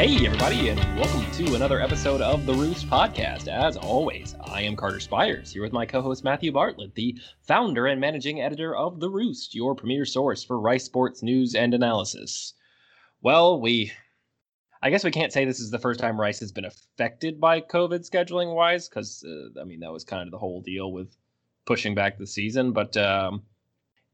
Hey, everybody, and welcome to another episode of the Roost Podcast. As always, I am Carter Spires, here with my co host Matthew Bartlett, the founder and managing editor of The Roost, your premier source for Rice sports news and analysis. Well, we. I guess we can't say this is the first time Rice has been affected by COVID scheduling wise, because, uh, I mean, that was kind of the whole deal with pushing back the season, but um,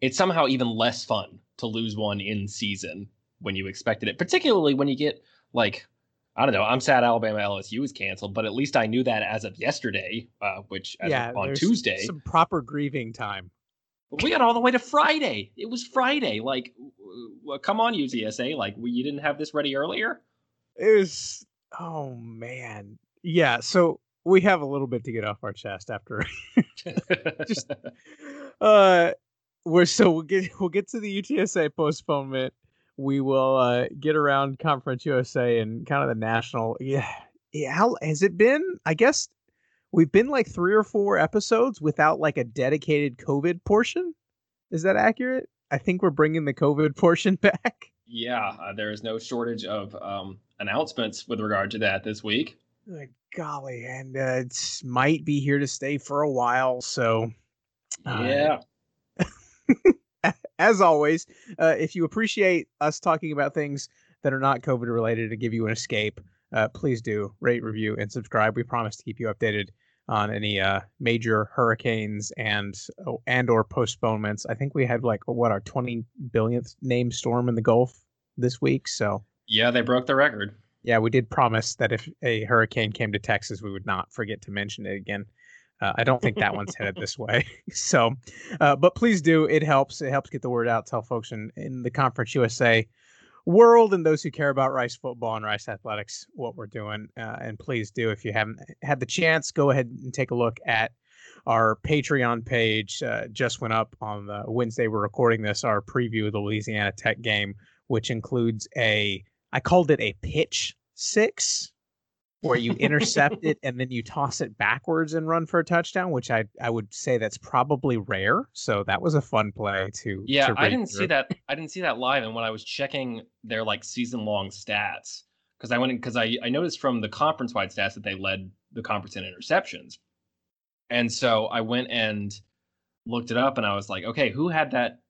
it's somehow even less fun to lose one in season when you expected it, particularly when you get like I don't know. I'm sad Alabama LSU is canceled, but at least I knew that as of yesterday, uh, which yeah, on Tuesday, some proper grieving time. We got all the way to Friday. It was Friday. Like, well, come on, UTSA. Like, we, you didn't have this ready earlier. It was. Oh man, yeah. So we have a little bit to get off our chest after. just, uh, we're so we'll get we'll get to the UTSA postponement we will uh, get around Conference USA and kind of the national. Yeah, yeah. How has it been? I guess we've been like three or four episodes without like a dedicated COVID portion. Is that accurate? I think we're bringing the COVID portion back. Yeah, uh, there is no shortage of um, announcements with regard to that this week. Like, golly, and uh, it might be here to stay for a while. So, uh, yeah. as always, uh, if you appreciate us talking about things that are not COVID related to give you an escape, uh, please do rate, review, and subscribe. We promise to keep you updated on any uh, major hurricanes and oh, and or postponements. I think we had like what our 20 billionth name storm in the Gulf this week. So yeah, they broke the record. Yeah, we did promise that if a hurricane came to Texas, we would not forget to mention it again. Uh, I don't think that one's headed this way. So, uh, but please do. It helps. It helps get the word out. Tell folks in, in the Conference USA world and those who care about Rice football and Rice athletics what we're doing. Uh, and please do. If you haven't had the chance, go ahead and take a look at our Patreon page. Uh, just went up on the Wednesday we're recording this. Our preview of the Louisiana Tech game, which includes a I called it a pitch six where you intercept it and then you toss it backwards and run for a touchdown, which I I would say that's probably rare. So that was a fun play to. Yeah, to I didn't through. see that. I didn't see that live, and when I was checking their like season long stats, because I went because I I noticed from the conference wide stats that they led the conference in interceptions, and so I went and looked it up, and I was like, okay, who had that?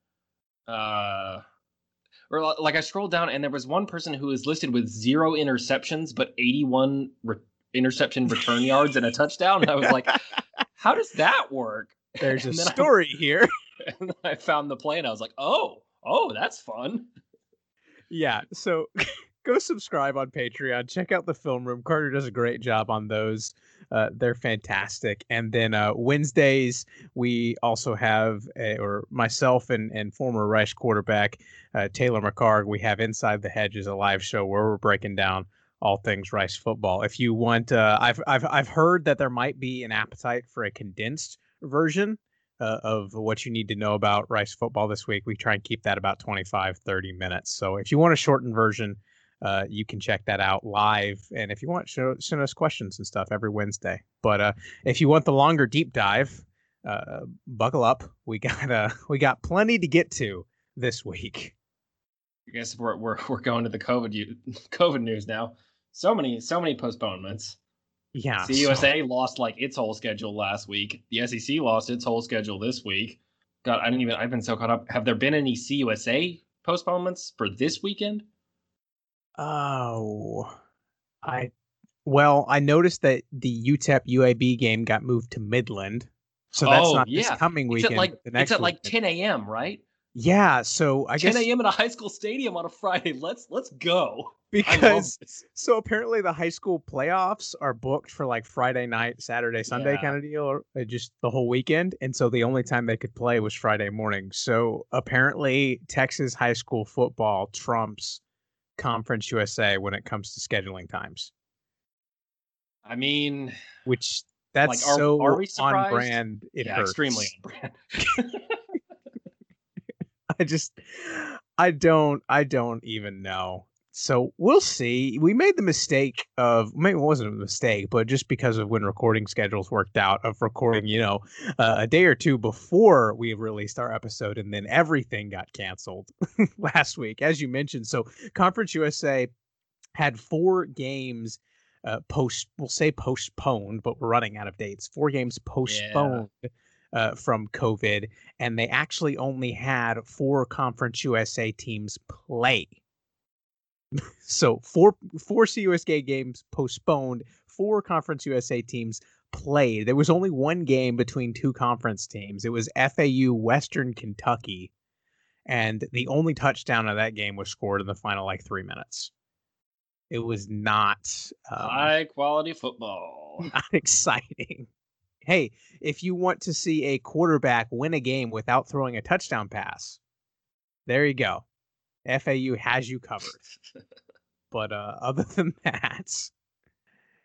Uh, or like I scrolled down and there was one person who was listed with zero interceptions but 81 re- interception return yards and a touchdown. And I was like, how does that work? There's a story I, here. And I found the play and I was like, oh, oh, that's fun. Yeah. So go subscribe on Patreon. Check out the film room. Carter does a great job on those. Uh, they're fantastic. And then uh, Wednesdays, we also have, a, or myself and, and former Rice quarterback uh, Taylor McHargue, we have Inside the Hedges, a live show where we're breaking down all things Rice football. If you want, uh, I've, I've, I've heard that there might be an appetite for a condensed version uh, of what you need to know about Rice football this week. We try and keep that about 25, 30 minutes. So if you want a shortened version, uh, you can check that out live. And if you want, show, send us questions and stuff every Wednesday. But uh, if you want the longer deep dive, uh, buckle up. We got uh, we got plenty to get to this week. I guess we're we're we're going to the COVID COVID news now. So many so many postponements. Yeah. CUSA so... lost like its whole schedule last week. The SEC lost its whole schedule this week. God, I didn't even. I've been so caught up. Have there been any CUSA postponements for this weekend? Oh, I well, I noticed that the UTEP UAB game got moved to Midland, so that's oh, not yeah. this coming weekend. It's at like, it's at like 10 a.m. Right? Yeah, so I 10 guess 10 a.m. in a high school stadium on a Friday. Let's let's go. Because so apparently the high school playoffs are booked for like Friday night, Saturday, Sunday yeah. kind of deal, or uh, just the whole weekend. And so the only time they could play was Friday morning. So apparently Texas high school football trumps Conference USA when it comes to scheduling times. I mean, which that's like, are, so are on brand. It yeah, hurts. extremely on brand. I just, I don't, I don't even know. So we'll see. We made the mistake of maybe it wasn't a mistake, but just because of when recording schedules worked out, of recording, you know, uh, a day or two before we released our episode, and then everything got canceled last week, as you mentioned. So Conference USA had four games uh, post we'll say postponed, but we're running out of dates. Four games postponed yeah. uh, from COVID, and they actually only had four Conference USA teams play. So four four CUSA games postponed, four Conference USA teams played. There was only one game between two conference teams. It was FAU Western Kentucky, and the only touchdown of that game was scored in the final like three minutes. It was not um, high quality football. Not exciting. Hey, if you want to see a quarterback win a game without throwing a touchdown pass, there you go. FAU has you covered. but uh, other than that,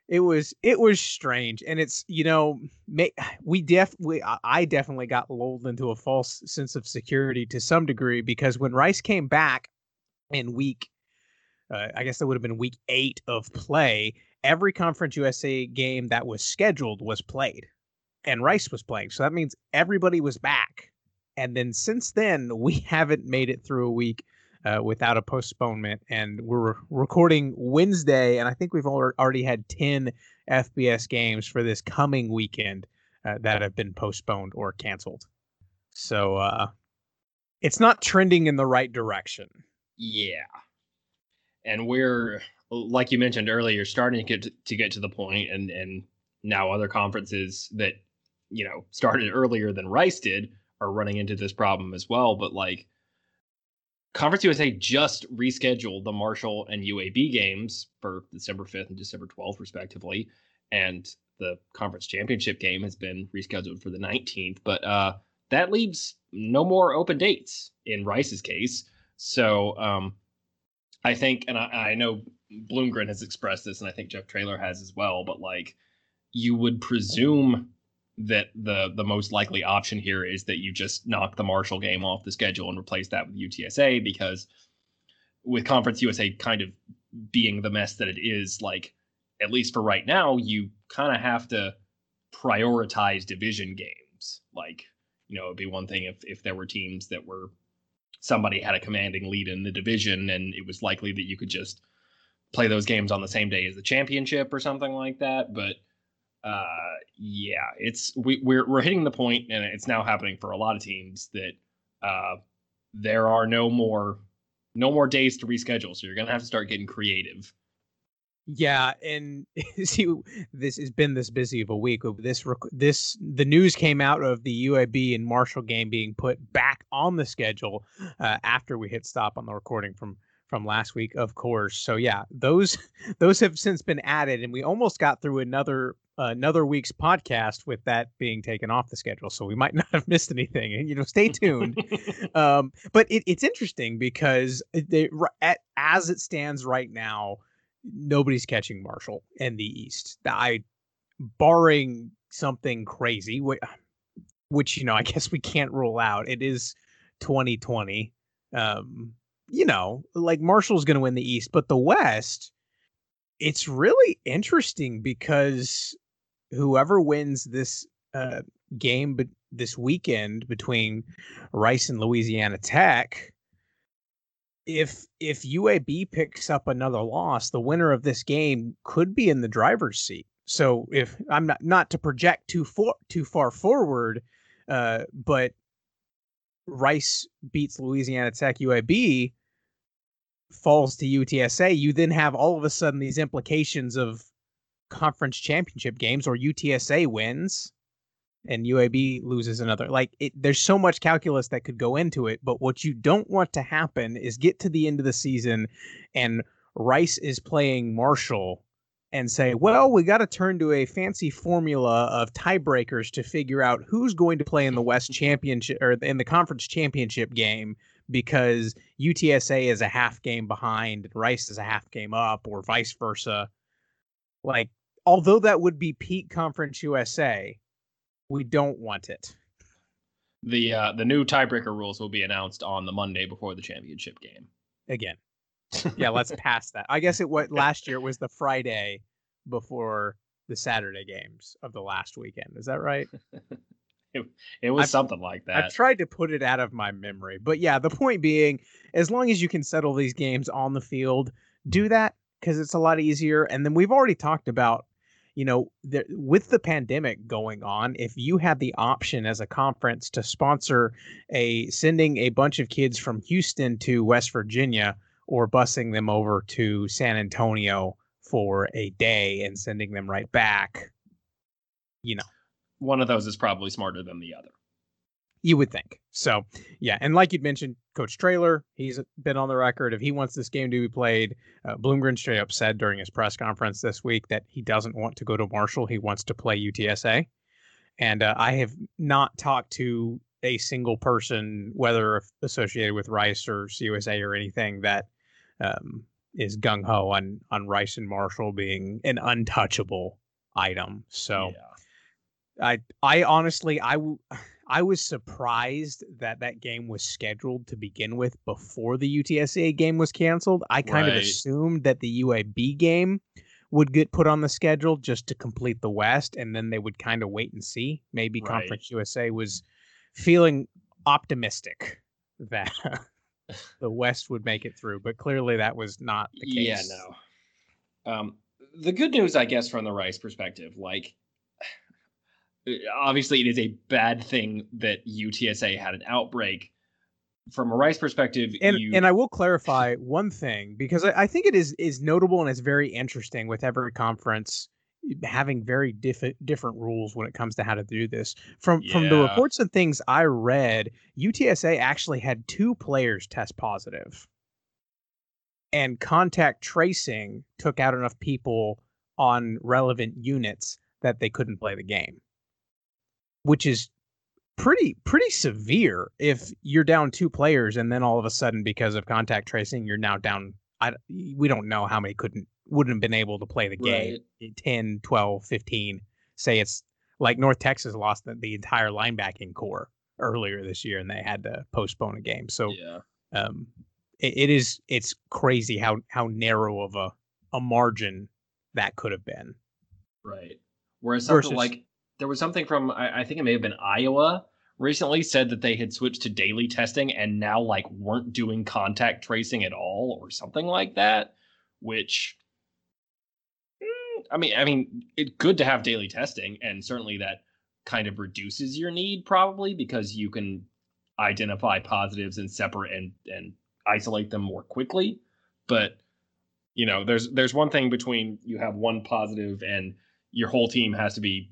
it was it was strange, and it's you know we def we I definitely got lulled into a false sense of security to some degree because when Rice came back in week uh, I guess that would have been week eight of play. Every Conference USA game that was scheduled was played, and Rice was playing. So that means everybody was back. And then since then, we haven't made it through a week uh, without a postponement. And we're recording Wednesday, and I think we've already had 10 FBS games for this coming weekend uh, that have been postponed or canceled. So uh, it's not trending in the right direction. Yeah and we're like you mentioned earlier starting to get to, to get to the point and and now other conferences that you know started earlier than rice did are running into this problem as well but like conference usa just rescheduled the marshall and uab games for december 5th and december 12th respectively and the conference championship game has been rescheduled for the 19th but uh that leaves no more open dates in rice's case so um I think, and I, I know Bloomgren has expressed this, and I think Jeff Traylor has as well. But like, you would presume that the the most likely option here is that you just knock the Marshall game off the schedule and replace that with UTSA because with Conference USA kind of being the mess that it is, like at least for right now, you kind of have to prioritize division games. Like, you know, it'd be one thing if if there were teams that were somebody had a commanding lead in the division, and it was likely that you could just play those games on the same day as the championship or something like that. But uh, yeah, it's we, we're we're hitting the point, and it's now happening for a lot of teams that uh, there are no more no more days to reschedule. So you're gonna have to start getting creative. Yeah, and see, this has been this busy of a week. This this the news came out of the UAB and Marshall game being put back on the schedule uh, after we hit stop on the recording from from last week, of course. So yeah, those those have since been added, and we almost got through another another week's podcast with that being taken off the schedule. So we might not have missed anything. And you know, stay tuned. um, but it, it's interesting because they, at, as it stands right now nobody's catching Marshall in the East. I, barring something crazy, which, which you know, I guess we can't rule out. It is 2020. Um, you know, like Marshall's going to win the East, but the West, it's really interesting because whoever wins this uh, game, but this weekend between Rice and Louisiana Tech if if UAB picks up another loss, the winner of this game could be in the driver's seat. So if I'm not not to project too far too far forward, uh, but Rice beats Louisiana Tech, UAB falls to UTSA, you then have all of a sudden these implications of conference championship games or UTSA wins and UAB loses another. Like it, there's so much calculus that could go into it, but what you don't want to happen is get to the end of the season and Rice is playing Marshall and say, well, we got to turn to a fancy formula of tiebreakers to figure out who's going to play in the West Championship or in the conference championship game because UTSA is a half game behind and Rice is a half game up or vice versa. Like, although that would be peak conference USA, we don't want it. The uh, the new tiebreaker rules will be announced on the Monday before the championship game. Again. Yeah, let's pass that. I guess it was last year it was the Friday before the Saturday games of the last weekend. Is that right? it, it was I've, something like that. I've tried to put it out of my memory. But yeah, the point being, as long as you can settle these games on the field, do that because it's a lot easier. And then we've already talked about, you know, the, with the pandemic going on, if you had the option as a conference to sponsor a sending a bunch of kids from Houston to West Virginia or busing them over to San Antonio for a day and sending them right back, you know, one of those is probably smarter than the other. You would think. So, yeah. And like you'd mentioned, Coach Traylor, he's been on the record. If he wants this game to be played, uh, Bloomgren straight up said during his press conference this week that he doesn't want to go to Marshall. He wants to play UTSA. And uh, I have not talked to a single person, whether associated with Rice or CUSA or anything, that um, is gung ho on on Rice and Marshall being an untouchable item. So, yeah. I I honestly I I was surprised that that game was scheduled to begin with before the UTSA game was canceled. I kind right. of assumed that the UAB game would get put on the schedule just to complete the West, and then they would kind of wait and see. Maybe right. Conference USA was feeling optimistic that the West would make it through, but clearly that was not the case. Yeah, no. Um, the good news, I guess, from the Rice perspective, like Uh, obviously it is a bad thing that UTSA had an outbreak. From a Rice perspective, and you... and I will clarify one thing because I, I, think it is is notable and it's very interesting with every conference having very diff- different rules when it comes to how to do this. From yeah. from the reports and things I read, UTSA actually had two players test positive, and contact tracing took out enough people on relevant units that they couldn't play the game which is pretty pretty severe if you're down two players and then all of a sudden because of contact tracing you're now down I, we don't know how many couldn't wouldn't have been able to play the game right. 10 12 15 say it's like north texas lost the, the, entire linebacking core earlier this year and they had to postpone a game. So yeah. um it, it is it's crazy how how narrow of a a margin that could have been. Right. Whereas something Versus, like there was something from I, I think it may have been Iowa recently said that they had switched to daily testing and now like weren't doing contact tracing at all or something like that which mm, i mean i mean it's good to have daily testing and certainly that kind of reduces your need probably because you can identify positives and separate and and isolate them more quickly. But you know there's there's one thing between you have one positive and your whole team has to be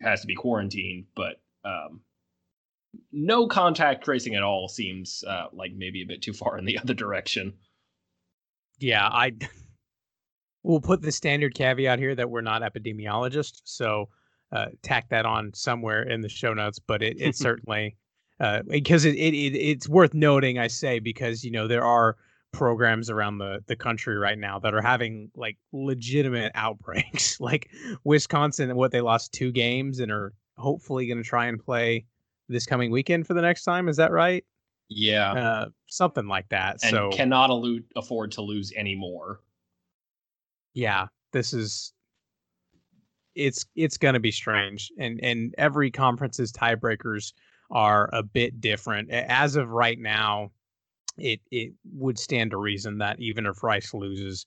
has to be quarantined, but um, no contact tracing at all seems uh, like maybe a bit too far in the other direction. Yeah, I we'll put the standard caveat here that we're not epidemiologists, so uh, tack that on somewhere in the show notes. But it, it certainly uh, because it, it, it it's worth noting, I say, because you know there are programs around the the country right now that are having like legitimate outbreaks like wisconsin what they lost two games and are hopefully going to try and play this coming weekend for the next time is that right? Yeah. Uh, something like that and so cannot elude, afford to lose anymore yeah this is it's it's going to be strange and and every conference's tiebreakers are a bit different. As of right now it it would stand to reason that even if Rice loses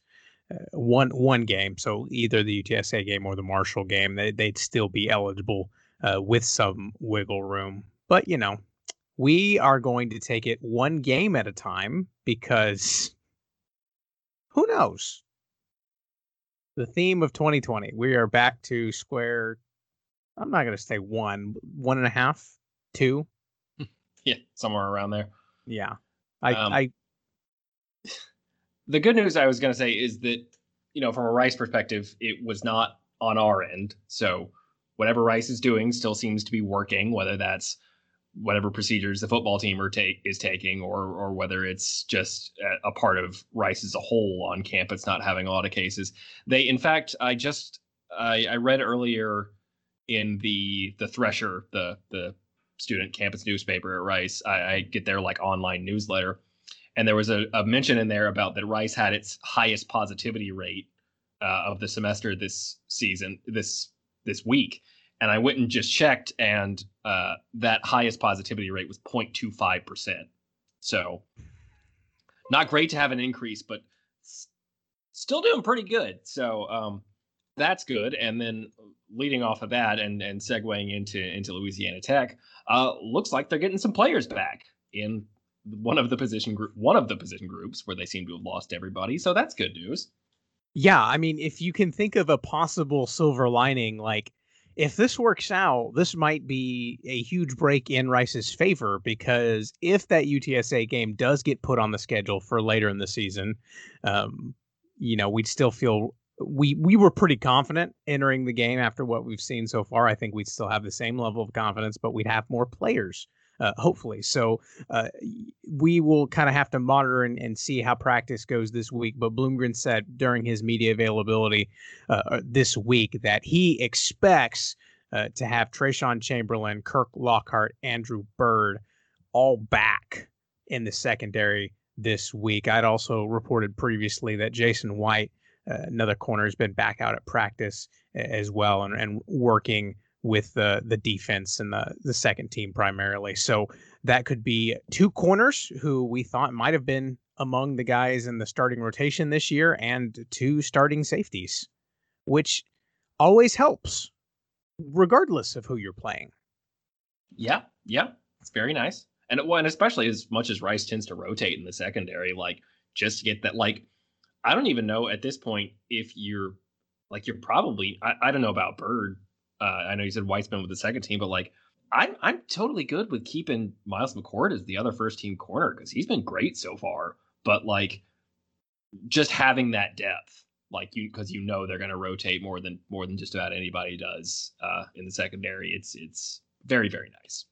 uh, one one game, so either the UTSA game or the Marshall game, they, they'd still be eligible uh, with some wiggle room. But you know, we are going to take it one game at a time because who knows? The theme of 2020. We are back to square. I'm not going to say one, one and a half, two. yeah, somewhere around there. Yeah. I, um, I the good news I was going to say is that you know from a Rice perspective, it was not on our end. So whatever Rice is doing still seems to be working, whether that's whatever procedures the football team are take is taking, or or whether it's just a, a part of Rice as a whole on campus not having a lot of cases. They, in fact, I just I, I read earlier in the the Thresher the the student campus newspaper at Rice. I, I get their like online newsletter, and there was a, a, mention in there about that Rice had its highest positivity rate uh, of the semester this season, this this week. And I went and just checked, and uh, that highest positivity rate was 0.25 percent. So, not great to have an increase, but still doing pretty good. So um, that's good. And then leading off of that and and segueing into into Louisiana Tech, uh, looks like they're getting some players back in one of the position group one of the position groups where they seem to have lost everybody. So that's good news. Yeah, I mean, if you can think of a possible silver lining, like if this works out, this might be a huge break in Rice's favor because if that UTSA game does get put on the schedule for later in the season, um, you know, we'd still feel we we were pretty confident entering the game after what we've seen so far. I think we'd still have the same level of confidence, but we'd have more players, uh, hopefully. So uh, we will kind of have to monitor and, and see how practice goes this week. But Bloomgren said during his media availability uh, uh this week that he expects uh, to have Traeshon Chamberlain, Kirk Lockhart, Andrew Byrd all back in the secondary this week. I'd also reported previously that Jason White Uh, another corner has been back out at practice as well and, and working with the the defense and the the second team primarily. So that could be two corners who we thought might have been among the guys in the starting rotation this year and two starting safeties, which always helps regardless of who you're playing. Yeah, yeah. It's very nice. And well, and especially as much as Rice tends to rotate in the secondary, like just to get that like I don't even know at this point if you're like you're probably I, I don't know about Bird. Uh, I know you said White's been with the second team, but like I'm I'm totally good with keeping Miles McCord as the other first team corner because he's been great so far. But like just having that depth, like you because you know they're gonna rotate more than more than just about anybody does uh, in the secondary. It's it's very very nice.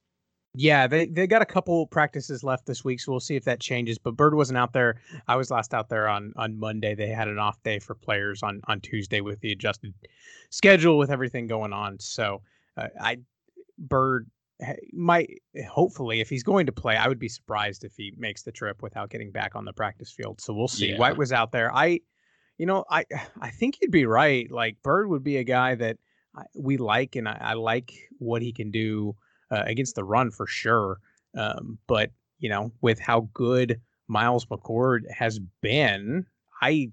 Yeah, they they got a couple practices left this week, so we'll see if that changes. But Bird wasn't out there. I was last out there on on Monday. They had an off day for players on on Tuesday with the adjusted schedule with everything going on. So uh, I Bird might hopefully if he's going to play, I would be surprised if he makes the trip without getting back on the practice field. So we'll see. Yeah. White was out there. I, you know, I I think you'd be right. Like Bird would be a guy that we like, and I, I like what he can do uh, against the run for sure. Um, but you know, with how good Miles McCord has been, I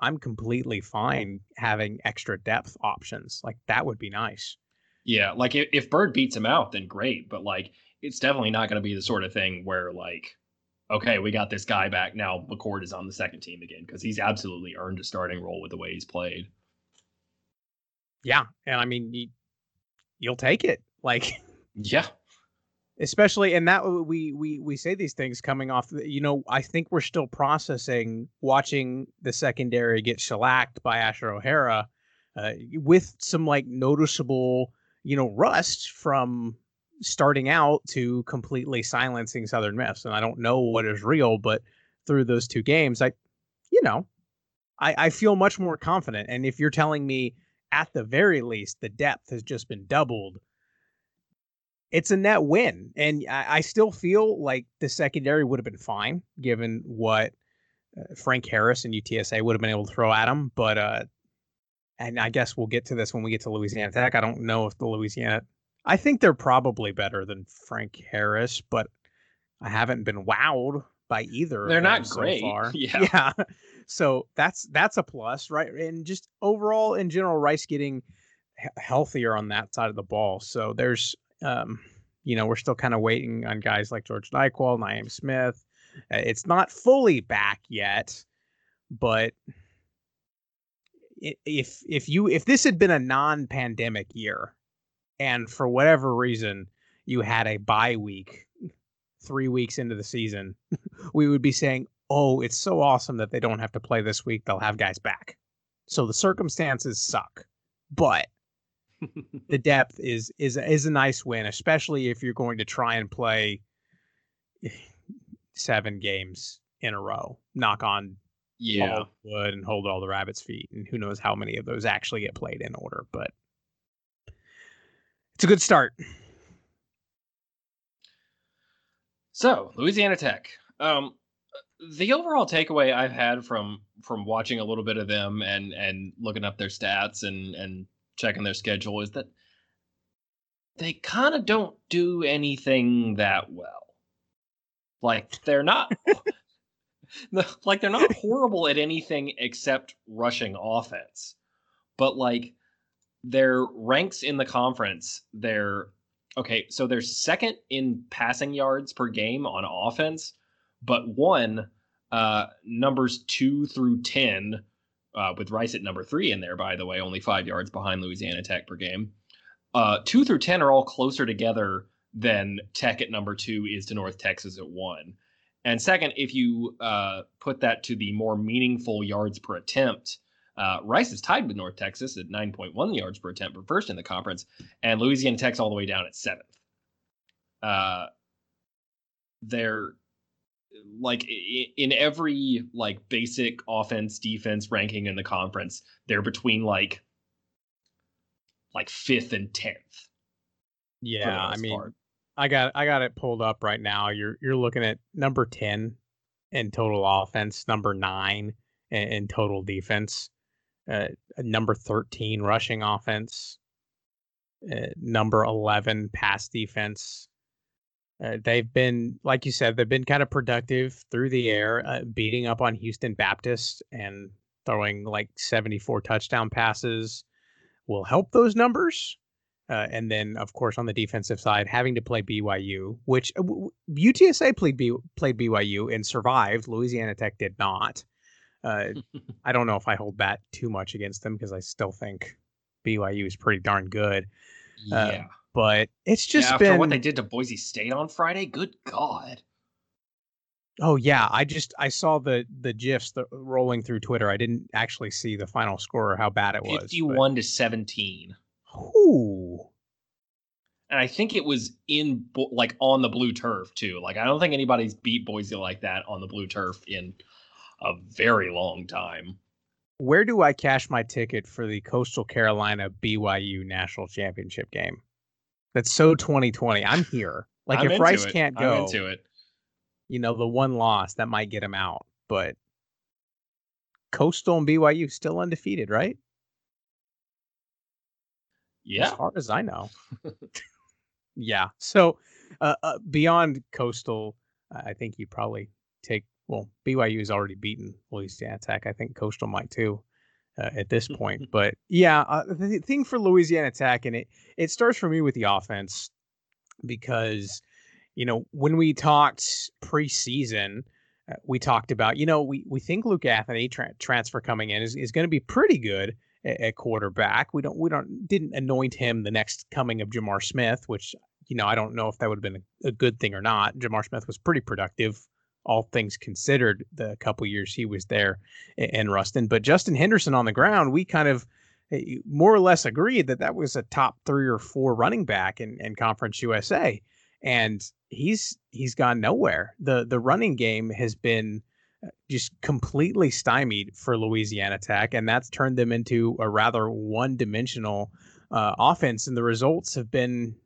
I'm completely fine having extra depth options. Like that would be nice. Yeah, like if, if Byrd beats him out, then great. But like, it's definitely not going to be the sort of thing where like, okay, we got this guy back now. McCord is on the second team again because he's absolutely earned a starting role with the way he's played. Yeah, and I mean, you, you'll take it. Like Yeah. Especially, and that we we we say these things coming off. You know, I think we're still processing watching the secondary get shellacked by Asher O'Hara, uh, with some like noticeable, you know, rust from starting out to completely silencing Southern Miss. And I don't know what is real, but through those two games, I, you know, I, I feel much more confident. And if you're telling me at the very least the depth has just been doubled it's a net win. And I, I, still feel like the secondary would have been fine given what uh, Frank Harris and UTSA would have been able to throw at them. But, uh, and I guess we'll get to this when we get to Louisiana Tech. I don't know if the Louisiana, I think they're probably better than Frank Harris, but I haven't been wowed by either. They're not great. So far. Yeah. yeah. So that's that's a plus, right? And just overall, in general, Rice getting healthier on that side of the ball. So there's um, you know, we're still kind of waiting on guys like George Nyquil, Naeem Smith. Uh, it's not fully back yet, but if if you if this had been a non-pandemic year, and for whatever reason you had a bye week three weeks into the season, we would be saying, "Oh, it's so awesome that they don't have to play this week; they'll have guys back." So the circumstances suck, but the depth is is is a nice win, especially if you're going to try and play seven games in a row. Knock on yeah wood and hold all the rabbits' feet, and who knows how many of those actually get played in order, but it's a good start. So Louisiana Tech. Um, the overall takeaway I've had from from watching a little bit of them and and looking up their stats and and checking their schedule is that they kind of don't do anything that well. Like they're not like they're not horrible at anything except rushing offense. But like their ranks in the conference, they're okay, so they're second in passing yards per game on offense, but one uh numbers 2 through 10 uh, with Rice at number 3 in there by the way, only 5 yards behind Louisiana Tech per game. Uh 2 through 10 are all closer together than Tech at number 2 is to North Texas at 1. And second, if you uh, put that to the more meaningful yards per attempt, uh, Rice is tied with North Texas at 9.1 yards per attempt for first in the conference, and Louisiana Tech's all the way down at seventh. Uh, they're like in every like basic offense defense ranking in the conference, they're between like like fifth and tenth. Yeah, I mean, part. I got I got it pulled up right now. You're you're looking at number ten in total offense, number nine in, in total defense, uh, number thirteen rushing offense, uh, number eleven pass defense. Uh, they've been, like you said, they've been kind of productive through the air, uh, beating up on Houston Baptist and throwing like 74 touchdown passes will help those numbers. Uh, and then, of course, on the defensive side, having to play BYU, which uh, UTSA played B, played BYU and survived. Louisiana Tech did not. Uh, I don't know if I hold that too much against them because I still think BYU is pretty darn good. Uh, yeah, but it's just yeah, been what they did to Boise State on Friday. Good God. Oh yeah, I just I saw the the gifs the, rolling through Twitter. I didn't actually see the final score or how bad it was. Fifty-one but... to seventeen. Ooh. And I think it was in like on the blue turf too. Like I don't think anybody's beat Boise like that on the blue turf in a very long time. Where do I cash my ticket for the Coastal Carolina BYU national championship game? That's so 2020. I'm here. Like I'm if Rice it. can't go I'm into it. You know, the one loss that might get him out, but Coastal and BYU still undefeated, right? Yeah. As far as I know. yeah. So uh, uh, beyond Coastal, I think you probably take, well, BYU has already beaten Louisiana Tech. I think Coastal might too. Uh, at this point, but yeah, uh, the thing for Louisiana Tech, and it it starts for me with the offense because you know when we talked preseason, uh, we talked about you know we we think Luke Anthony tra- transfer coming in is, is going to be pretty good, at quarterback. We don't we don't didn't anoint him the next coming of J'Mar Smith, which you know I don't know if that would have been a, a good thing or not. J'Mar Smith was pretty productive, all things considered, the couple years he was there in Ruston. But Justin Henderson on the ground, we kind of eh, more or less agreed that that was a top three or four running back in, in Conference USA, and he's he's gone nowhere. the The running game has been just completely stymied for Louisiana Tech, and that's turned them into a rather one-dimensional uh, offense. And the results have been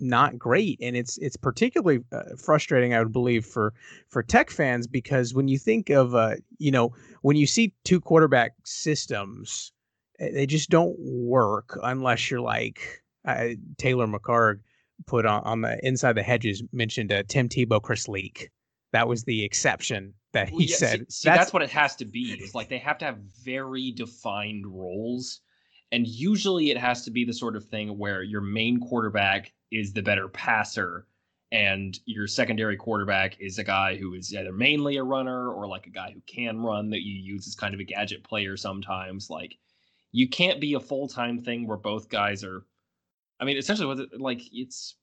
not great, and it's it's particularly uh, frustrating, I would believe, for for Tech fans because when you think of uh, you know when you see two quarterback systems, eh, they just don't work unless you're like uh, Taylor McHargue put on, on the inside the hedges mentioned uh, Tim Tebow, Chris Leak. That was the exception that he well, yeah, said. See, see that's, that's, what it has to be. Is like they have to have very defined roles, and usually it has to be the sort of thing where your main quarterback is the better passer, and your secondary quarterback is a guy who is either mainly a runner or like a guy who can run that you use as kind of a gadget player sometimes. Like you can't be a full time thing where both guys are. I mean, essentially, it, like it's.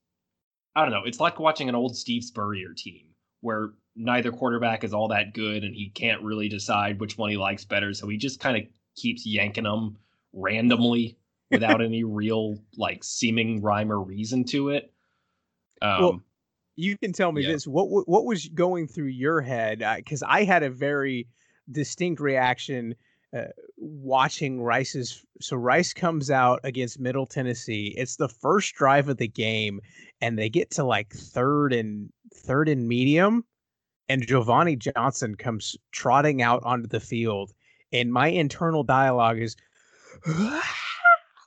I don't know. It's like watching an old Steve Spurrier team where neither quarterback is all that good and he can't really decide which one he likes better. So he just kind of keeps yanking them randomly without any real like seeming rhyme or reason to it. Um, well, you can tell me yeah. this. What what was going through your head? Because I had a very distinct reaction uh, watching Rice's. So Rice comes out against Middle Tennessee. It's the first drive of the game, and they get to like third and third and medium, and JoVoni Johnson comes trotting out onto the field, and my internal dialogue is,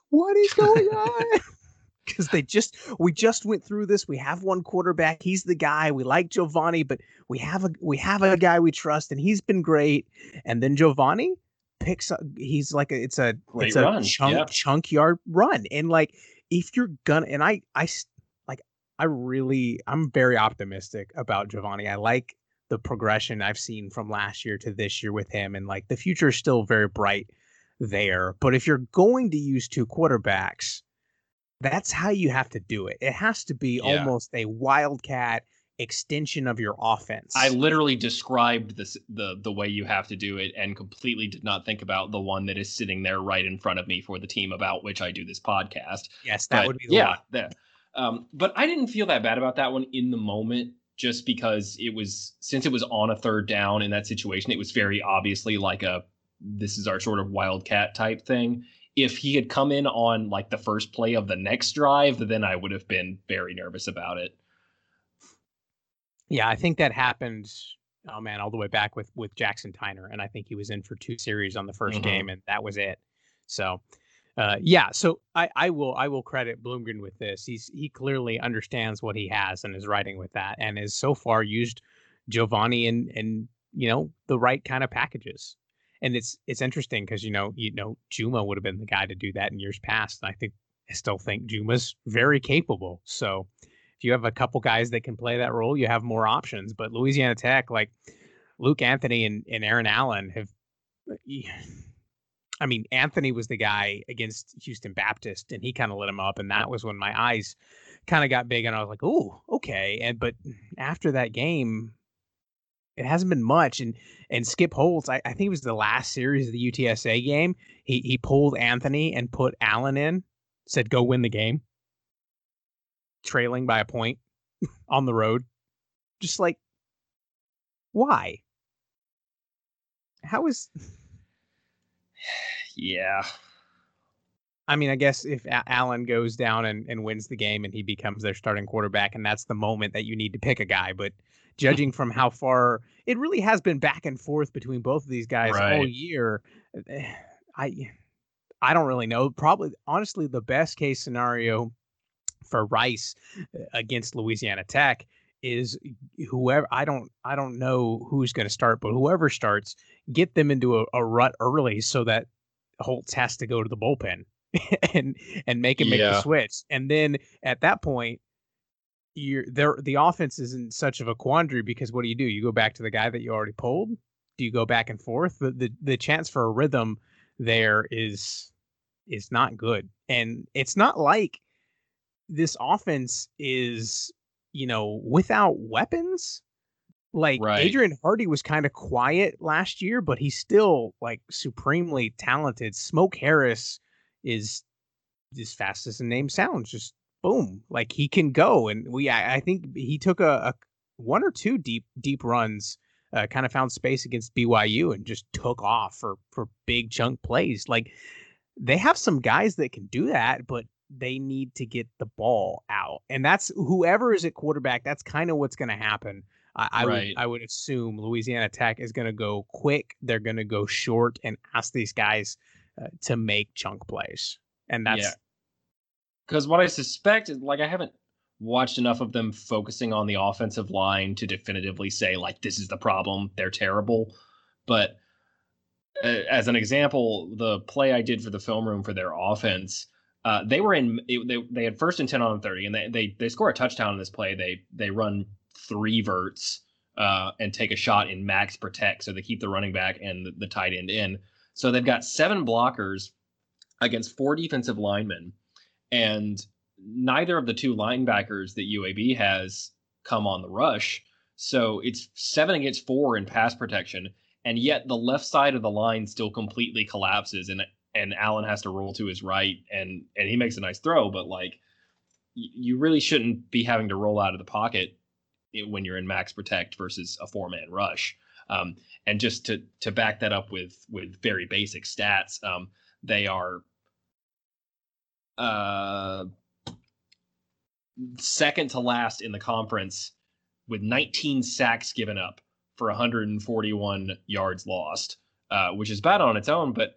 "What is going on?" because they just we just went through this. We have one quarterback. He's the guy. We like JoVoni, but we have a we have a guy we trust, and he's been great. And then JoVoni picks up. He's like a, it's a Great it's run, a chunk yeah. chunk yard run, and like if you're gonna and I I s- like I really I'm very optimistic about JoVoni. I like the progression I've seen from last year to this year with him, and like the future is still very bright there. But if you're going to use two quarterbacks, that's how you have to do it. It has to be Yeah. almost a wildcat extension of your offense. I literally described this the the way you have to do it and completely did not think about the one that is sitting there right in front of me for the team about which I do this podcast. yes, that But, would be the yeah, that. Um, but I didn't feel that bad about that one in the moment, just because it was since it was on a third down in that situation, it was very obviously like a this is our sort of wildcat type thing. If he had come in on like the first play of the next drive, then I would have been very nervous about it. Yeah, I think that happened. Oh man, all the way back with with Jackson Tyner, and I think he was in for two series on the 1st Mhm. game, and that was it. So, uh, yeah, so I I will I will credit Bloomgren with this. He's he clearly understands what he has and is writing with that, and has so far used JoVoni and and you know the right kind of packages. And it's it's interesting because you know you know Juma would have been the guy to do that in years past. And I think I still think Juma's very capable. So if you have a couple guys that can play that role, you have more options. But Louisiana Tech, like Luke Anthony and, and Aaron Allen, have. Uh, I mean, Anthony was the guy against Houston Baptist, and he kind of lit him up, and that was when my eyes kind of got big, and I was like, "Oh, okay." And but after that game, it hasn't been much. And and Skip Holtz, I, I think it was the last series of the UTSA game. He he pulled Anthony and put Allen in, said, "Go win the game." Trailing by a point on the road, just like why? How is? Yeah. I mean, I guess if A- Allen goes down and, and wins the game and he becomes their starting quarterback, and that's the moment that you need to pick a guy. But judging from how far it really has been back and forth between both of these guys all year, eh, I I don't really know. Probably, honestly, the best case scenario for Rice uh, against Louisiana Tech is whoever I don't I don't know who's going to start, but whoever starts, get them into a, a rut early so that Holtz has to go to the bullpen and and make him make Yeah. the switch. And then at that point, you're there the offense is in such of a quandary because what do you do? You go back to the guy that you already pulled? Do you go back and forth? The the, the chance for a rhythm there is is not good. And it's not like this offense is, you know, without weapons. Like Right. Adrian Hardy was kind of quiet last year, but he's still like supremely talented. Smoke Harris is as fast as the name sounds, just boom, like he can go. And we, I, I think he took a, a one or two deep deep runs, uh, kind of found space against BYU and just took off for for big chunk plays. Like they have some guys that can do that, but they need to get the ball out, and that's whoever is at quarterback. That's kind of what's going to happen. I, I Right. would I would assume Louisiana Tech is going to go quick. They're going to go short and ask these guys uh, to make chunk plays, and that's Yeah. Because what I suspect is like I haven't watched enough of them focusing on the offensive line to definitively say like this is the problem. They're terrible. But uh, as an example, the play I did for the film room for their offense, uh, they were in it, they they had first and ten on thirty, and they they they score a touchdown in this play. They they run three verts uh, and take a shot in max protect, so they keep the running back and the, the tight end in. So they've got seven blockers against four defensive linemen, and neither of the two linebackers that UAB has come on the rush. So it's seven against four in pass protection, and yet the left side of the line still completely collapses, and and Allen has to roll to his right, and and he makes a nice throw, but like you really shouldn't be having to roll out of the pocket when you're in max protect versus a four man rush. Um, and just to to back that up with with very basic stats, um, they are uh, second to last in the conference with 19 sacks given up for 141 yards lost, uh, which is bad on its own. But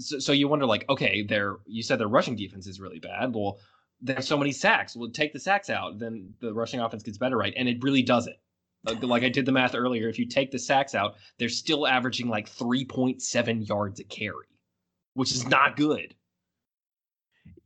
so, so you wonder, like, okay, their you said their rushing defense is really bad. Well, there's so many sacks. We'll take the sacks out, then the rushing offense gets better, right? And it really doesn't. Like I did the math earlier, if you take the sacks out, they're still averaging like 3.7 yards a carry, which is not good.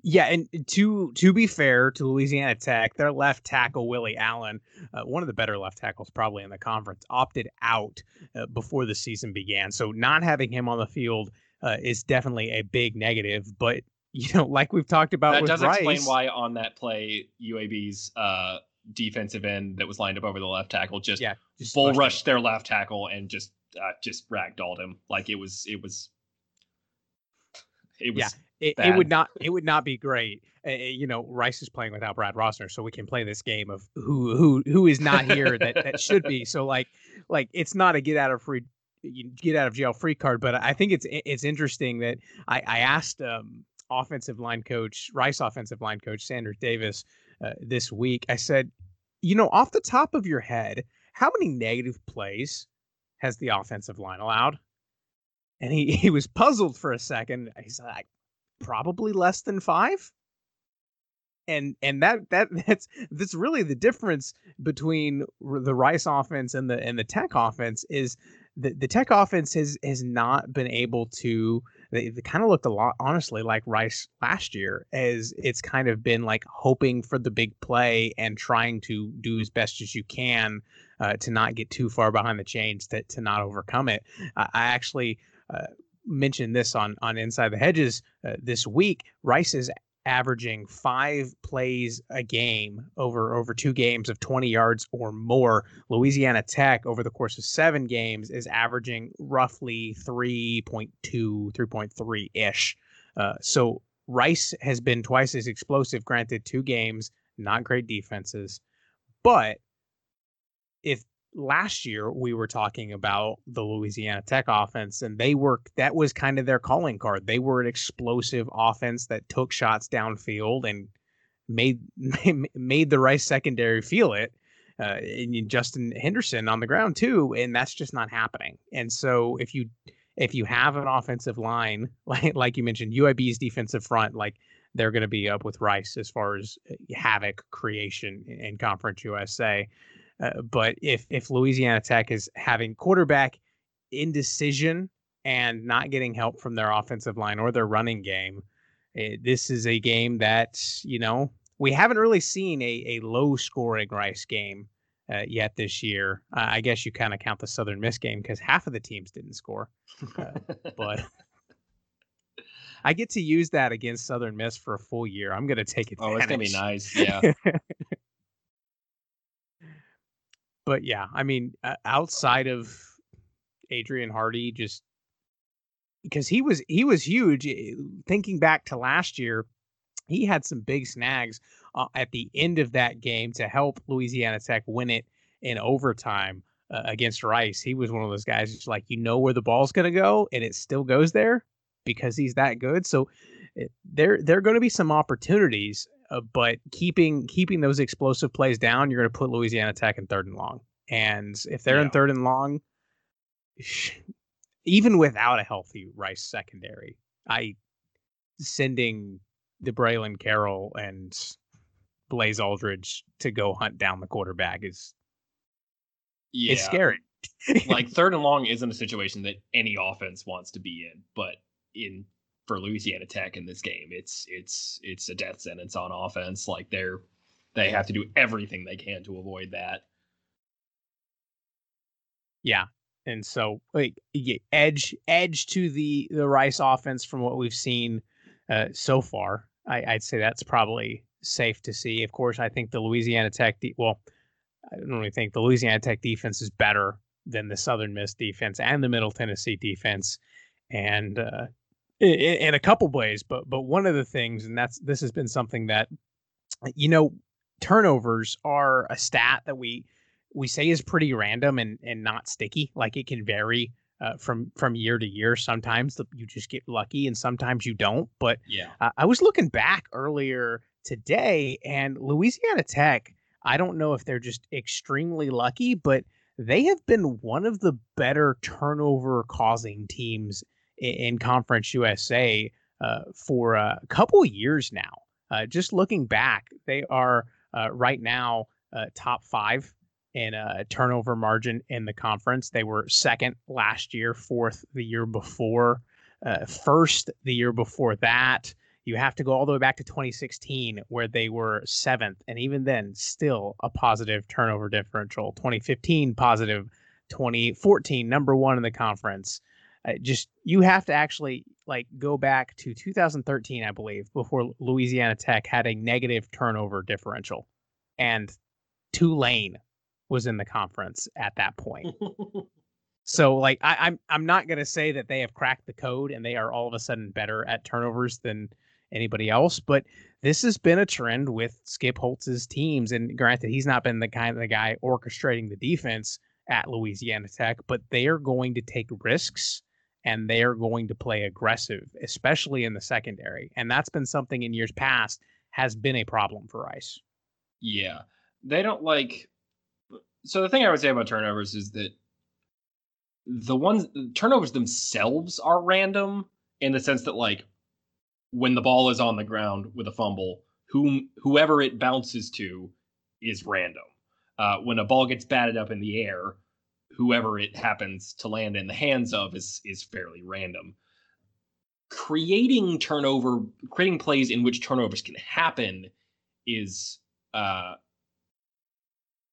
Yeah, and to to be fair to Louisiana Tech, their left tackle Willie Allen, uh, one of the better left tackles probably in the conference, opted out uh, before the season began. So not having him on the field uh, is definitely a big negative. But you know, like we've talked about, that does Rice, explain why on that play UAB's uh, defensive end that was lined up over the left tackle just, yeah, just rushed rushed their left tackle and just uh, just ragdolled him like it was it was it was Yeah, it, it would not it would not be great. Uh, you know, Rice is playing without Brad Rossner, so we can play this game of who who who is not here that that should be. So like like it's not a get out of free get out of jail free card, but I think it's it's interesting that I I asked um offensive line coach Rice offensive line coach Sanders Davis uh, this week. I said, you know, off the top of your head, how many negative plays has the offensive line allowed? And he, he was puzzled for a second. He's like, probably less than five. And and that that that's that's really the difference between the Rice offense and the and the Tech offense is the the Tech offense has has not been able to they, they kind of looked a lot honestly like Rice last year as it's kind of been like hoping for the big play and trying to do as best as you can uh, to not get too far behind the chains to to not overcome it. I I actually uh, mentioned this on on Inside the Hedges uh, this week. Rice is averaging five plays a game over over two games of 20 yards or more. Louisiana Tech over the course of seven games is averaging roughly 3.2, 3.3 ish. Uh, so Rice has been twice as explosive. Granted, two games, not great defenses, but if last year we were talking about the Louisiana Tech offense and they were that was kind of their calling card. They were an explosive offense that took shots downfield and made made the Rice secondary feel it. Uh, and Justin Henderson on the ground too, and that's just not happening. And so if you if you have an offensive line like like you mentioned, UAB's defensive front, like they're going to be up with Rice as far as uh, havoc creation in Conference USA. Uh, but if if Louisiana Tech is having quarterback indecision and not getting help from their offensive line or their running game, eh, this is a game that you know we haven't really seen a a low scoring Rice game uh, yet this year. Uh, I guess you kind of count the Southern Miss game because half of the teams didn't score, uh, but. I get to use that against Southern Miss for a full year. I'm going to take it. oh, it's gonna be nice. Yeah. but yeah, I mean, uh, outside of Adrian Hardy, just because he was he was huge. eh, Thinking back to last year, he had some big snags uh, at the end of that game to help Louisiana Tech win it in overtime uh, against Rice. He was one of those guys, just like you know where the ball's gonna go, and it still goes there because he's that good. So it, there there are going to be some opportunities uh, but keeping keeping those explosive plays down, you're going to put Louisiana Tech in third and long. And if they're in third and long, even without a healthy Rice secondary, I sending the Braylon Carroll and Blaze Alldredge to go hunt down the quarterback is Yeah. it's scary. like third and long isn't a situation that any offense wants to be in, but in for Louisiana Tech in this game, it's it's it's a death sentence on offense. Like they're they have to do everything they can to avoid that. Yeah. And so like edge edge to the the Rice offense from what we've seen uh, so far. I, I'd say that's probably safe to see. Of course, I think the Louisiana Tech de- well, I don't really think the Louisiana Tech defense is better than the Southern Miss defense and the Middle Tennessee defense, and uh, in, in a couple ways. But but one of the things, and that's this has been something that you know turnovers are a stat that we we say is pretty random and and not sticky. Like it can vary uh, from from year to year. Sometimes the- you just get lucky, and sometimes you don't. But Yeah. uh, I was looking back earlier today, and Louisiana Tech. I don't know if they're just extremely lucky, but they have been one of the better turnover causing teams in, Conference USA uh, for a couple years now. Uh, just looking back, they are uh, right now uh, top five in a turnover margin in the conference. They were second last year, fourth the year before, uh, first the year before that. You have to go all the way back to 2016, where they were seventh, and even then, still a positive turnover differential. 2015 positive, 2014 number one in the conference. Uh, just you have to actually like go back to 2013, I believe, before Louisiana Tech had a negative turnover differential, and Tulane was in the conference at that point. so like I, I'm I'm not gonna say that they have cracked the code and they are all of a sudden better at turnovers than anybody else, but this has been a trend with Skip Holtz's teams. And granted, he's not been the kind of the guy orchestrating the defense at Louisiana Tech, but they are going to take risks and they are going to play aggressive, especially in the secondary. And that's been something in years past has been a problem for Rice. Yeah. They don't like so the thing I would say about turnovers is that the ones turnovers themselves are random in the sense that like when the ball is on the ground with a fumble, whom whoever it bounces to is random. Uh, when a ball gets batted up in the air, whoever it happens to land in the hands of is is fairly random. Creating turnover, creating plays in which turnovers can happen is uh,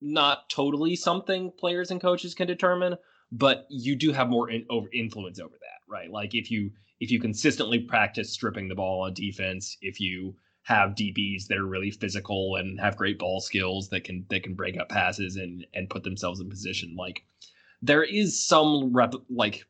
not totally something players and coaches can determine, but you do have more in, over influence over that, right? Like if you if you consistently practice stripping the ball on defense, if you have DBs that are really physical and have great ball skills that can that can break up passes and and put themselves in position, like there is some rep like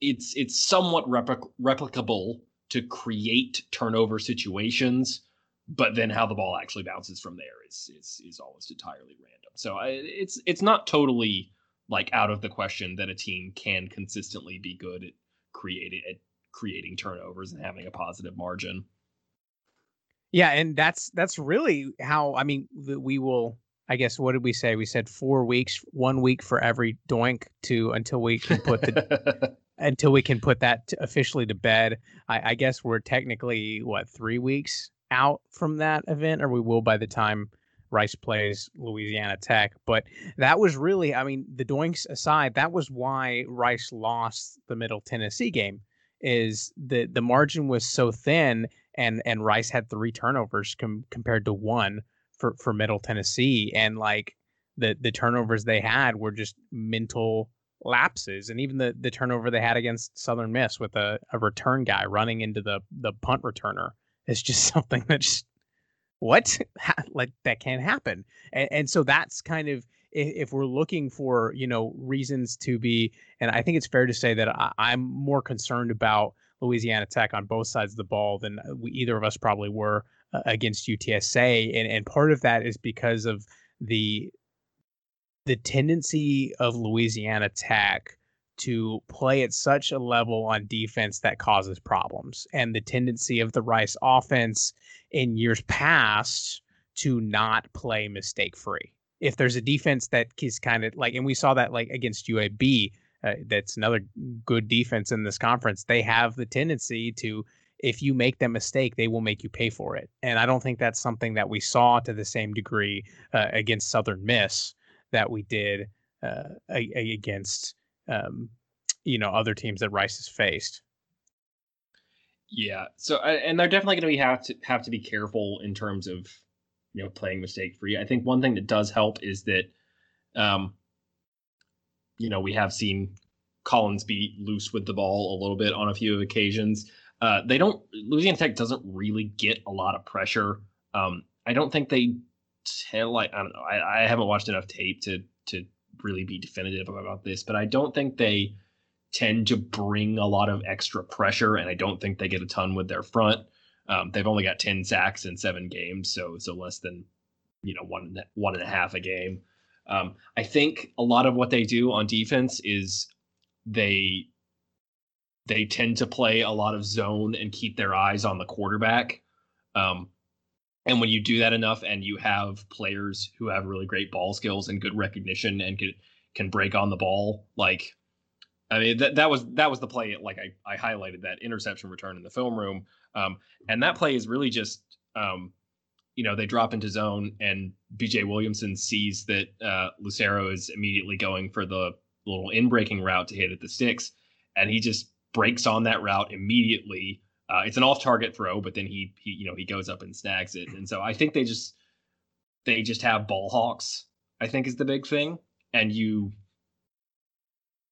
it's it's somewhat replic- replicable to create turnover situations but then how the ball actually bounces from there is is is almost entirely random. So I, it's it's not totally like out of the question that a team can consistently be good at creating at creating turnovers and having a positive margin. Yeah, and that's that's really how I mean we will. I guess what did we say? We said four weeks, one week for every doink to until we can put the until we can put that to officially to bed. I, I guess we're technically what three weeks out from that event, or we will by the time Rice plays Louisiana Tech. But that was really, I mean, the doinks aside, that was why Rice lost the Middle Tennessee game. Is the the margin was so thin, and and Rice had three turnovers com- compared to one for for Middle Tennessee, and like the the turnovers they had were just mental lapses, and even the the turnover they had against Southern Miss with a, a return guy running into the the punt returner is just something that just what? Like that can't happen, and, and so that's kind of if, we're looking for you know reasons to be, and I think it's fair to say that I, I'm more concerned about Louisiana Tech on both sides of the ball than we, either of us probably were uh, against UTSA, and and part of that is because of the the tendency of Louisiana Tech to play at such a level on defense that causes problems and the tendency of the Rice offense in years past to not play mistake free. If there's a defense that is kind of like, and we saw that like against UAB, uh, that's another good defense in this conference. They have the tendency to, if you make that mistake, they will make you pay for it. And I don't think that's something that we saw to the same degree uh, against Southern Miss that we did uh, against um, you know other teams that Rice has faced. Yeah. So and they're definitely going to be have to have to be careful in terms of you know playing mistake free. I think one thing that does help is that um you know we have seen Collins be loose with the ball a little bit on a few occasions. Uh, they don't Louisiana Tech doesn't really get a lot of pressure. Um, I don't think they tell like I don't know. I, I haven't watched enough tape to to really be definitive about this, but I don't think they tend to bring a lot of extra pressure, and I don't think they get a ton with their front. Um, they've only got ten sacks in seven games, so so less than you know one one and a half a game. Um, I think a lot of what they do on defense is they they tend to play a lot of zone and keep their eyes on the quarterback. Um, and when you do that enough and you have players who have really great ball skills and good recognition and can can break on the ball, like I mean that that was that was the play like I, I highlighted that interception return in the film room. Um, and that play is really just, um, you know, they drop into zone and BJ Williamson sees that uh, Lucero is immediately going for the little in breaking route to hit at the sticks. And he just breaks on that route immediately. Uh, it's an off target throw, but then he, he, you know, he goes up and snags it. And so I think they just, they just have ball hawks, I think is the big thing. And you,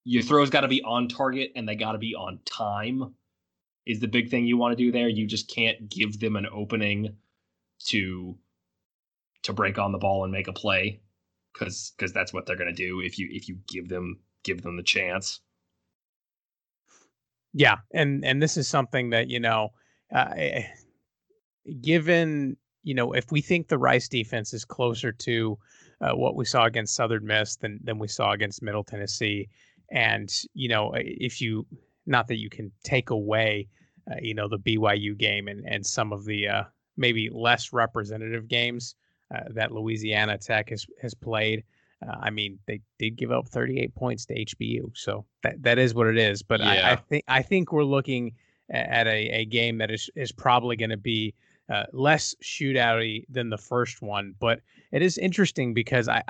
your throws got to be on target and they got to be on time is the big thing you want to do there. You just can't give them an opening to to break on the ball and make a play because because that's what they're going to do if you if you give them give them the chance. Yeah, and and this is something that you know, uh, given you know if we think the Rice defense is closer to uh, what we saw against Southern Miss than than we saw against Middle Tennessee, and you know if you not that you can take away uh, you know the BYU game and and some of the uh, maybe less representative games uh, that Louisiana Tech has has played. Uh, I mean, they did give up 38 points to HBU, so that that is what it is. But yeah. I, I, think I think we're looking at a, a game that is is probably going to be uh, less shootouty than the first one. But it is interesting because I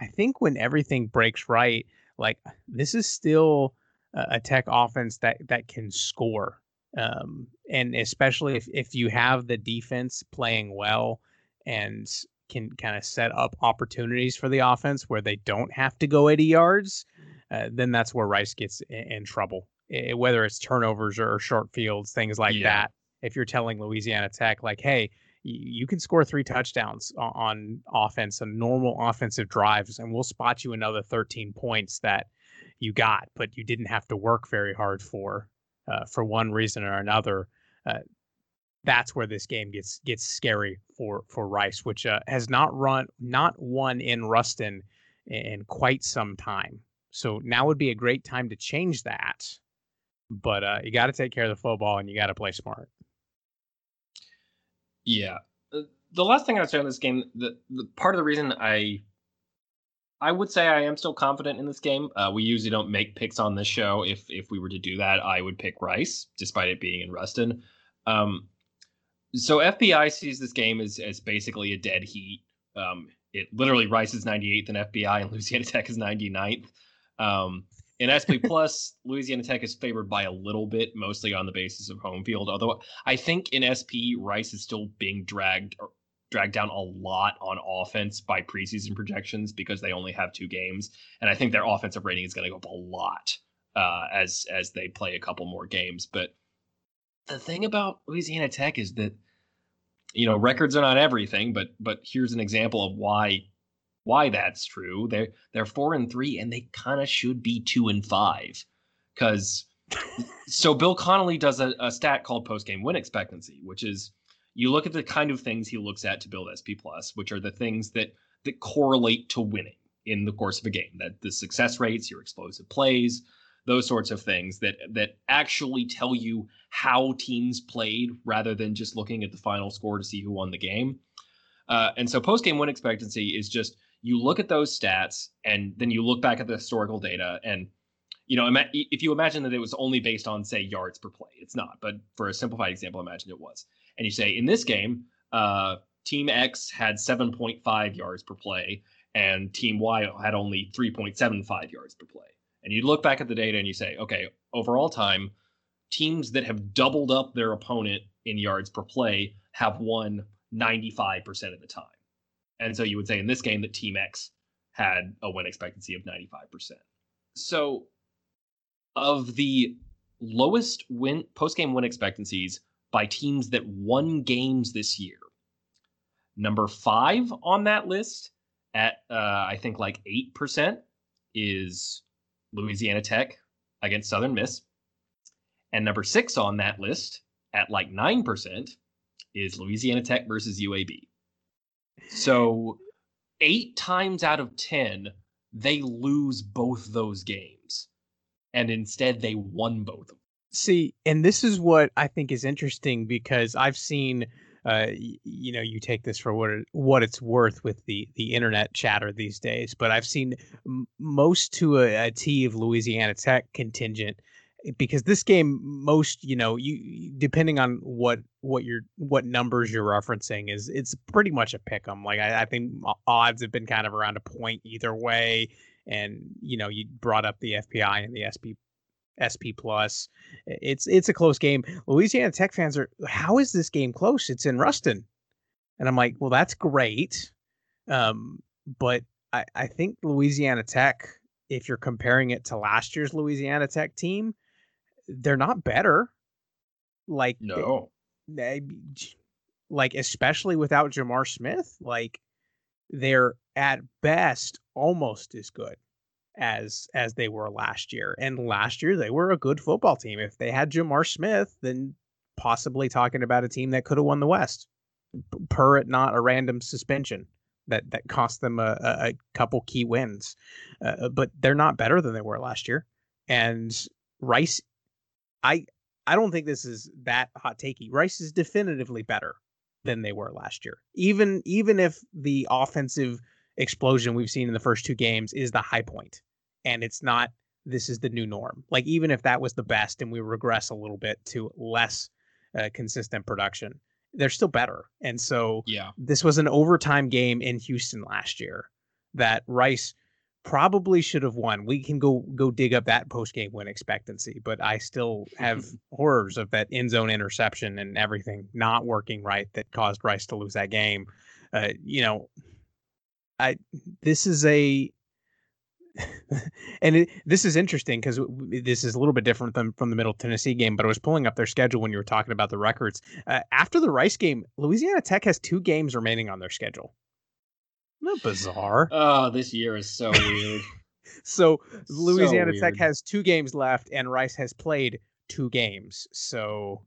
I think when everything breaks right, like this is still a tech offense that that can score um, and especially if, if you have the defense playing well and can kind of set up opportunities for the offense where they don't have to go 80 yards, uh, then that's where Rice gets in, in trouble. It, whether it's turnovers or short fields, things like yeah. that. If you're telling Louisiana Tech, like, hey, you can score three touchdowns on offense and normal offensive drives, and we'll spot you another 13 points that you got, but you didn't have to work very hard for uh, for one reason or another, that's where this game gets gets scary for for Rice, which uh, has not run not won in Ruston in quite some time. So now would be a great time to change that. But uh, you got to take care of the football and you got to play smart. Yeah. Uh, the last thing I'd say on this game, the, the part of the reason I I would say I am still confident in this game. Uh, we usually don't make picks on this show. If if we were to do that, I would pick Rice, despite it being in Ruston. Um, so FPI sees this game as as basically a dead heat. Um, it literally Rice is 98th in FPI and Louisiana Tech is 99th. Um, in SP Plus, Louisiana Tech is favored by a little bit, mostly on the basis of home field. Although I think in SP, Rice is still being dragged dragged down a lot on offense by preseason projections because they only have two games, and I think their offensive rating is going to go up a lot uh, as as they play a couple more games. But the thing about Louisiana Tech is that you know records are not everything, but but here's an example of why why that's true. They're they're four and three, and they kind of should be two and five because. so Bill Connelly does a, a stat called post game win expectancy, which is you look at the kind of things he looks at to build SP Plus, which are the things that that correlate to winning in the course of a game. That the success rates, your explosive plays, those sorts of things that that actually tell you how teams played rather than just looking at the final score to see who won the game. Uh, and so post game win expectancy is just you look at those stats and then you look back at the historical data and you know if you imagine that it was only based on say yards per play it's not but for a simplified example imagine it was and you say in this game, uh, Team X had 7.5 yards per play, and Team Y had only 3.75 yards per play. And you look back at the data and you say, okay, overall time, teams that have doubled up their opponent in yards per play have won 95% of the time. And so you would say in this game that Team X had a win expectancy of 95%. So of the lowest win post game win expectancies, by teams that won games this year. Number five on that list at uh, I think like eight percent is Louisiana Tech against Southern Miss, and number six on that list at like nine percent is Louisiana Tech versus UAB. So eight times out of ten they lose both those games, and instead they won both of them. See, and this is what I think is interesting because I've seen, uh, you know, you take this for what it, what it's worth with the the internet chatter these days, but I've seen m- most to a, a T of Louisiana Tech contingent because this game most you know you depending on what what your what numbers you're referencing is it's pretty much a pick 'em like I, I think odds have been kind of around a point either way and you know you brought up the fpi and the sp sp plus. It's it's a close game. Louisiana tech fans are how is this game close? It's in ruston. And i'm like well that's great. Um but i i think louisiana tech if you're comparing it to last year's louisiana tech team they're not better. Like no, they, like especially without J'Mar Smith, like they're at best almost as good as as they were last year. And last year they were a good football team. If they had J'Mar Smith, then possibly talking about a team that could have won the West. Per it not a random suspension that that cost them a, a couple key wins. Uh, but they're not better than they were last year. And Rice I I don't think this is that hot takey. Rice is definitively better than they were last year. Even even if the offensive explosion we've seen in the first two games is the high point and it's not this is the new norm. Like even if that was the best and we regress a little bit to less uh, consistent production, they're still better. And so yeah, this was an overtime game in Houston last year that Rice probably should have won. We can go go dig up that post game win expectancy, but I still have horrors of that end zone interception and everything not working right that caused Rice to lose that game. Uh, you know, I this is a and it, this is interesting because this is a little bit different than from the Middle Tennessee game. But I was pulling up their schedule when you were talking about the records. Uh, after the Rice game, Louisiana Tech has two games remaining on their schedule. Not bizarre. Oh, this year is so weird. so Louisiana so Tech has two games left, and Rice has played two games. So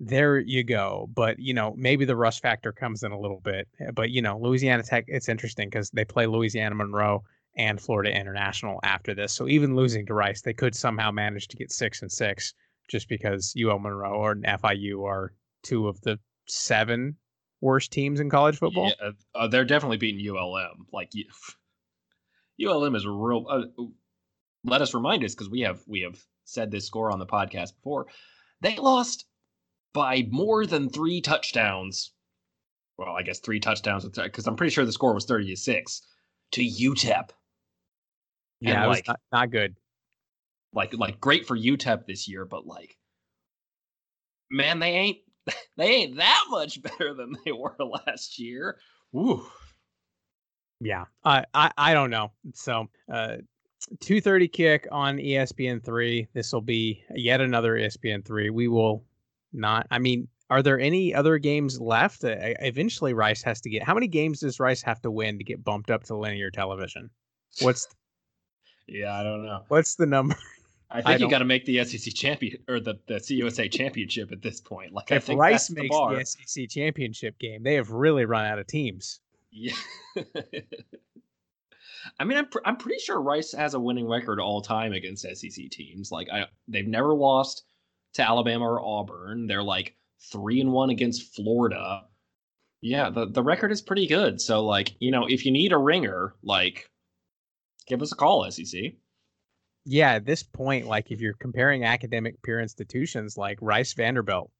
there you go. But you know, maybe the rust factor comes in a little bit. But you know, Louisiana Tech, it's interesting because they play Louisiana Monroe and Florida International after this. So even losing to Rice, they could somehow manage to get six and six just because UL Monroe or FIU are two of the seven worst teams in college football? Yeah, uh, uh they're definitely beating ULM. Like ULM is real. Uh, let us remind us because we have we have said this score on the podcast before. They lost by more than three touchdowns. Well, I guess three touchdowns because I'm pretty sure the score was 30 to six to UTEP. Yeah, like, not, not good. Like like great for UTEP this year, but like man, they ain't they ain't that much better than they were last year. Ooh. Yeah, I, I I don't know. So, uh, two thirty kick on ESPN three. This will be yet another ESPN three. We will not. I mean, are there any other games left? Uh, eventually, Rice has to get. How many games does Rice have to win to get bumped up to linear television? What's yeah, I don't know. What's the number? I think I you got to make the SEC champion or the, the CUSA championship at this point. Like, if I think Rice makes the, the, SEC championship game, they have really run out of teams. Yeah. I mean, I'm pr- I'm pretty sure Rice has a winning record all time against SEC teams. Like, I they've never lost to Alabama or Auburn. They're like three and one against Florida. Yeah, the the record is pretty good. So, like, you know, if you need a ringer, like, give us a call, SEC yeah, at this point, like if you're comparing academic peer institutions like Rice Vanderbilt,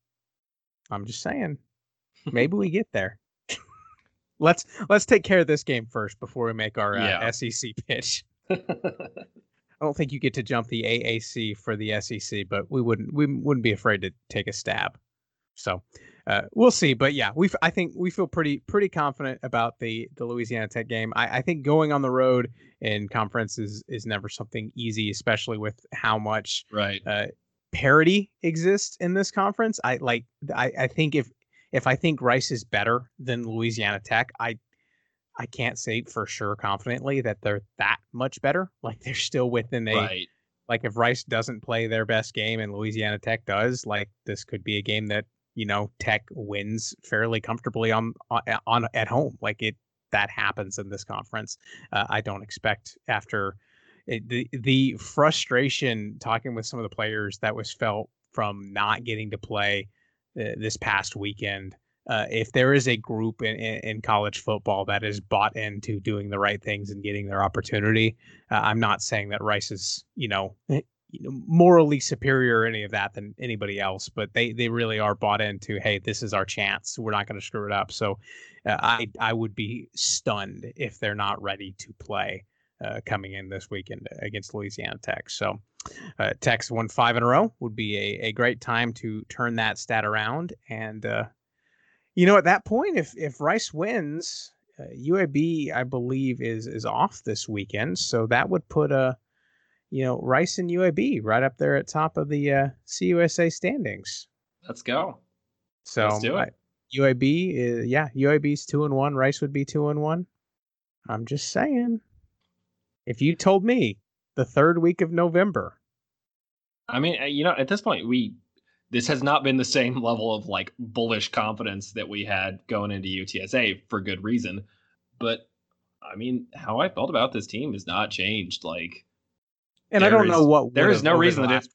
I'm just saying, maybe we get there. let's let's take care of this game first before we make our uh, yeah. SEC pitch. I don't think you get to jump the AAC for the SEC, but we wouldn't we wouldn't be afraid to take a stab. So uh, we'll see. But yeah, we I think we feel pretty pretty confident about the the Louisiana Tech game. I, I think going on the road in conference is is never something easy, especially with how much right uh, parity exists in this conference. I like I, I think if if I think Rice is better than Louisiana Tech, I I can't say for sure confidently that they're that much better. Like they're still within a right. like if Rice doesn't play their best game and Louisiana Tech does, like this could be a game that you know Tech wins fairly comfortably on on, on at home. Like it that happens in this conference. Uh, I don't expect after it, the the frustration talking with some of the players that was felt from not getting to play uh, this past weekend. Uh, if there is a group in, in, in, college football that is bought into doing the right things and getting their opportunity, uh, I'm not saying that Rice is, you know, know, morally superior or any of that than anybody else, but they they really are bought into hey, this is our chance. We're not going to screw it up. So uh, I I would be stunned if they're not ready to play uh, coming in this weekend against Louisiana Tech. So uh, Tech's won five in a row would be a, a great time to turn that stat around. And uh, you know, at that point, if if Rice wins, UAB uh, I believe is is off this weekend, so that would put a you know, Rice and UAB right up there at top of the uh, CUSA standings. Let's go. So Let's do it. UAB, is, yeah, UAB's two and one. Rice would be two and one. I'm just saying. If you told me the third week of November, I mean, uh, you know, at this point, we this has not been the same level of like bullish confidence that we had going into UTSA for good reason. But I mean, how I felt about this team has not changed. Like and I don't is, know what there is no reason that if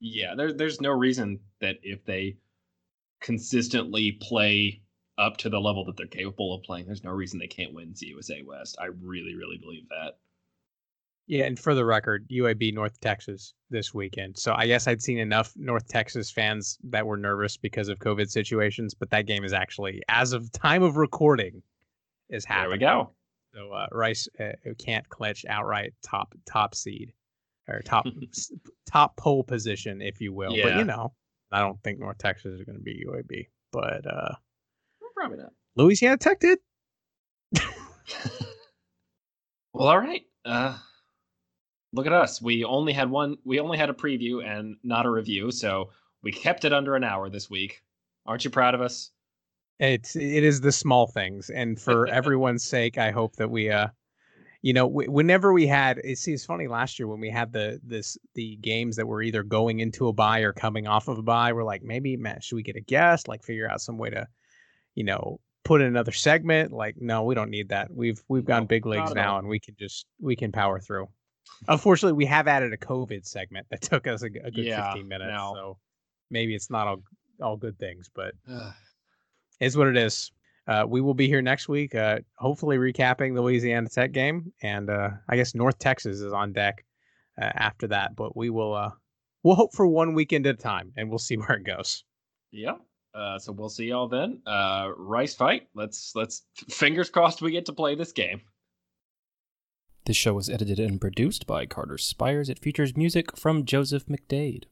yeah, there, there's no reason that if they consistently play up to the level that they're capable of playing, there's no reason they can't win CUSA West. I really, really believe that. Yeah, and for the record, UAB North Texas this weekend. So I guess I'd seen enough North Texas fans that were nervous because of COVID situations, but that game is actually, as of time of recording, is happening. There we go. So uh, Rice uh, can't clinch outright top top seed or top top pole position, if you will. Yeah. But you know, I don't think North Texas is going to be UAB, but uh, probably not. Louisiana Tech did. well, all right. Uh, look at us. We only had one. We only had a preview and not a review, so we kept it under an hour this week. Aren't you proud of us? It's it is the small things, and for everyone's sake, I hope that we uh you know, whenever we had, it seems funny last year when we had the this the games that were either going into a buy or coming off of a buy, we're like, maybe man, should we get a guest? Like, figure out some way to, you know, put in another segment. Like, no, we don't need that. We've we've no, gone big leagues now, and we can just we can power through. Unfortunately, we have added a COVID segment that took us a, a good yeah, 15 minutes. No. So maybe it's not all all good things, but is what it is uh, we will be here next week, uh, hopefully recapping the Louisiana Tech game, and uh, I guess North Texas is on deck uh, after that. But we will uh, we'll hope for one weekend at a time, and we'll see where it goes. Yeah. Uh, so we'll see y'all then. Rice fight. Let's let's fingers crossed we get to play this game. This show was edited and produced by Carter Spires. It features music from Joseph McDade.